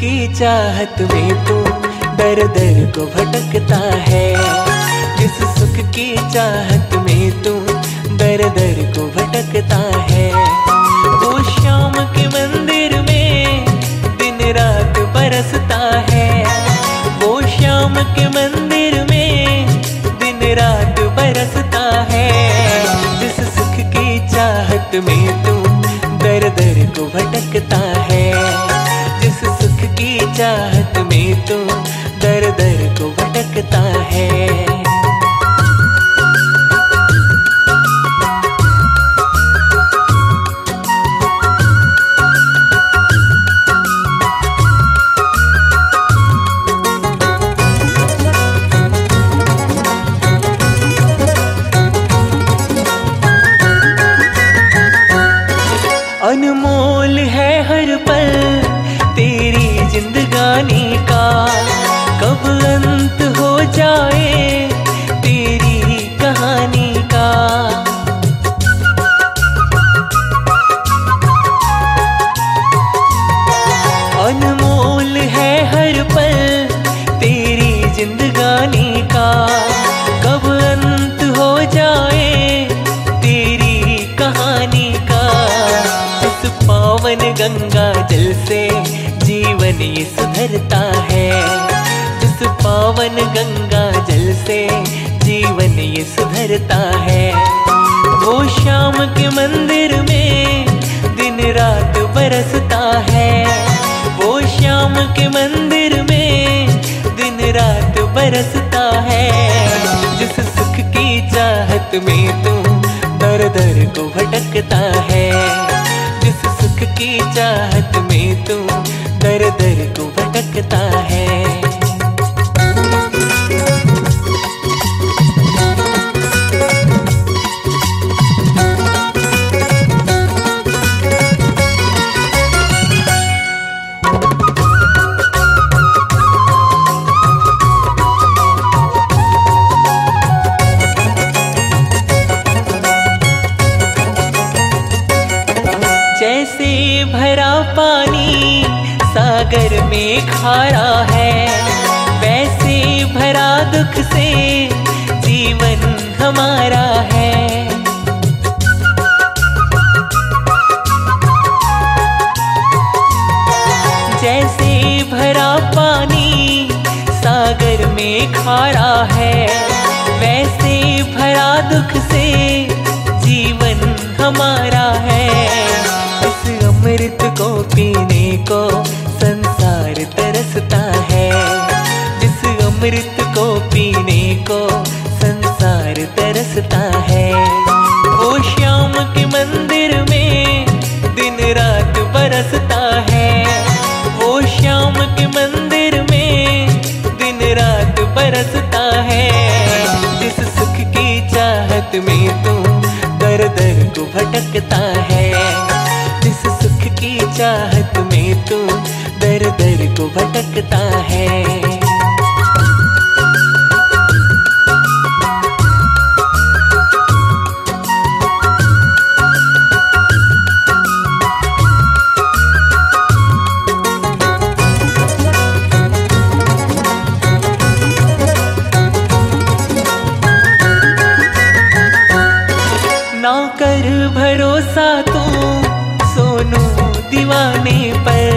चाहत में तू दर दर को भटकता है। जिस सुख की चाहत में तू दर दर को भटकता है। वो श्याम के मंदिर में दिन रात बरसता है। वो श्याम के मंदिर में दिन रात बरसता है। जिस सुख की चाहत में तू चाहत में तो दर दर को भटकता है। का। कब अंत हो जाए तेरी कहानी का। अनमोल है हर पल तेरी जिंदगानी का। कब अंत हो जाए तेरी कहानी का। इस पावन गंगा जल से ये सुधरता है। जिस पावन गंगा जल से जीवन ये सुधरता है। वो शाम के मंदिर में दिन रात बरसता है। वो शाम के मंदिर में दिन रात बरसता है। जिस सुख की चाहत में तू दर दर को भटकता है। जिस सुख की चाहत में तू दर दर को भटकता है। जैसे भरा पानी सागर में खारा है। वैसे भरा दुख से जीवन हमारा है। जैसे भरा पानी सागर में खारा है। वैसे भरा दुख से जीवन हमारा है। को, पीने को संसार तरसता है। जिस अमृत को, पीने को संसार तरसता है। वो श्याम के मंदिर में दिन रात बरसता है। वो श्याम के मंदिर में दिन रात बरसता है। जिस सुख की चाहत में तू दर दर को भटकता है। दर को भटकता है। ना कर भरोसा तू सोनू दीवाने पर तू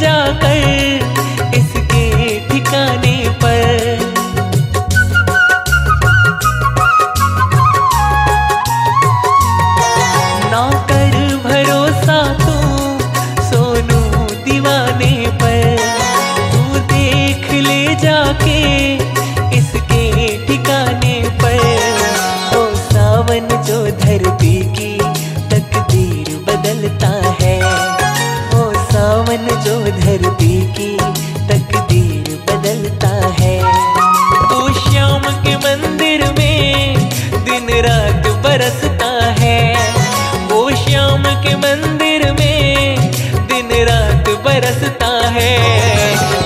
जाकर इसके ठिकाने पर। ना कर भरोसा तू सोनू दीवाने पर। तू देख ले जाके इसके ठिकाने पर। ओ सावन जो धरती बरसता है।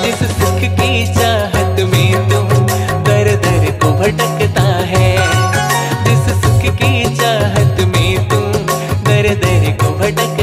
जिस सुख की चाहत में तुम दर दर को भटकता है। जिस सुख की चाहत में तुम दर दर को भटक